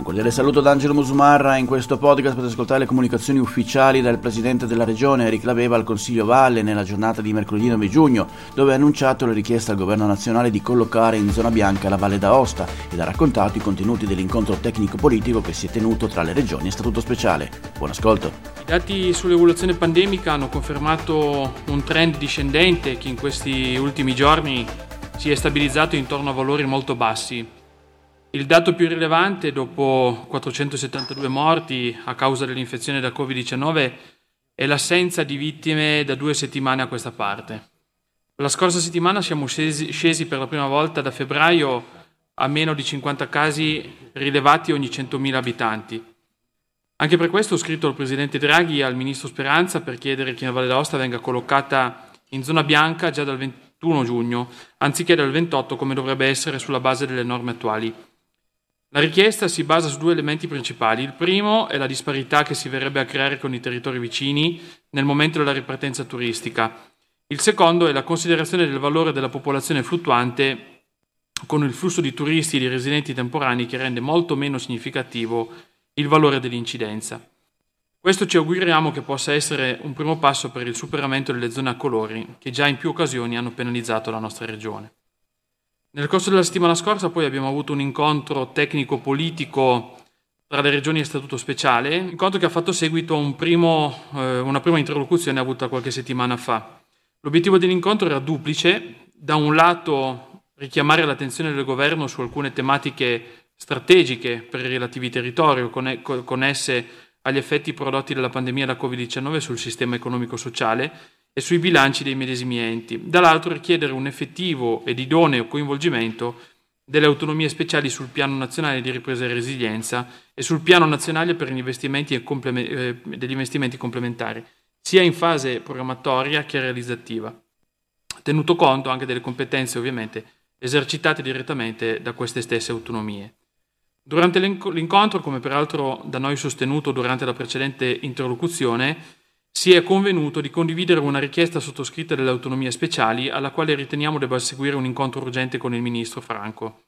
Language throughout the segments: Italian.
Un cordiale saluto da Angelo Musumarra. In questo podcast potete ascoltare le comunicazioni ufficiali del presidente della regione Eric Laveva al Consiglio Valle nella giornata di mercoledì 9 giugno, dove ha annunciato la richiesta al governo nazionale di collocare in zona bianca la Valle d'Aosta ed ha raccontato i contenuti dell'incontro tecnico-politico che si è tenuto tra le regioni a statuto speciale. Buon ascolto. I dati sull'evoluzione pandemica hanno confermato un trend discendente che in questi ultimi giorni si è stabilizzato intorno a valori molto bassi il dato più rilevante dopo 472 morti a causa dell'infezione da Covid-19 è l'assenza di vittime da due settimane a questa parte. La scorsa settimana siamo scesi, scesi per la prima volta da febbraio a meno di 50 casi rilevati ogni 100.000 abitanti. Anche per questo ho scritto al Presidente Draghi e al Ministro Speranza per chiedere che la Valle d'Aosta venga collocata in zona bianca già dal 21 giugno, anziché dal 28 come dovrebbe essere sulla base delle norme attuali. La richiesta si basa su due elementi principali. Il primo è la disparità che si verrebbe a creare con i territori vicini nel momento della ripartenza turistica. Il secondo è la considerazione del valore della popolazione fluttuante con il flusso di turisti e di residenti temporanei che rende molto meno significativo il valore dell'incidenza. Questo ci auguriamo che possa essere un primo passo per il superamento delle zone a colori che già in più occasioni hanno penalizzato la nostra regione. Nel corso della settimana scorsa poi abbiamo avuto un incontro tecnico-politico tra le regioni a statuto speciale, incontro che ha fatto seguito a un eh, una prima interlocuzione avuta qualche settimana fa. L'obiettivo dell'incontro era duplice, da un lato richiamare l'attenzione del governo su alcune tematiche strategiche per i relativi territori connesse agli effetti prodotti dalla pandemia da Covid-19 sul sistema economico-sociale e sui bilanci dei medesimi enti, dall'altro richiedere un effettivo ed idoneo coinvolgimento delle autonomie speciali sul piano nazionale di ripresa e resilienza e sul piano nazionale per gli investimenti complement- eh, degli investimenti complementari, sia in fase programmatoria che realizzativa, tenuto conto anche delle competenze ovviamente esercitate direttamente da queste stesse autonomie. Durante l'incontro, come peraltro da noi sostenuto durante la precedente interlocuzione, si è convenuto di condividere una richiesta sottoscritta dalle autonomie speciali alla quale riteniamo debba seguire un incontro urgente con il ministro Franco.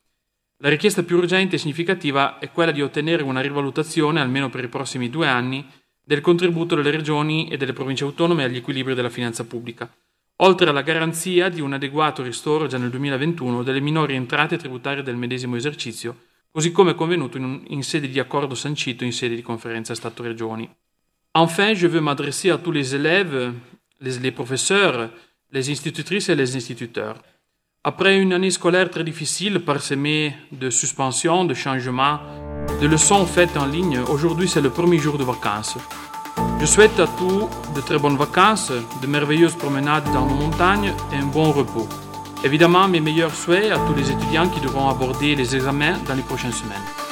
La richiesta più urgente e significativa è quella di ottenere una rivalutazione, almeno per i prossimi due anni, del contributo delle regioni e delle province autonome agli equilibri della finanza pubblica, oltre alla garanzia di un adeguato ristoro già nel 2021 delle minori entrate tributarie del medesimo esercizio, così come convenuto in, un, in sede di accordo sancito in sede di conferenza Stato-Regioni. Enfin, je veux m'adresser à tous les élèves, les, professeurs, les institutrices et les instituteurs. Après une année scolaire très difficile, parsemée de suspensions, de changements, de leçons faites en ligne, aujourd'hui c'est le premier jour de vacances. Je souhaite à tous de très bonnes vacances, de merveilleuses promenades dans nos montagnes et un bon repos. Évidemment, mes meilleurs souhaits à tous les étudiants qui devront aborder les examens dans les prochaines semaines.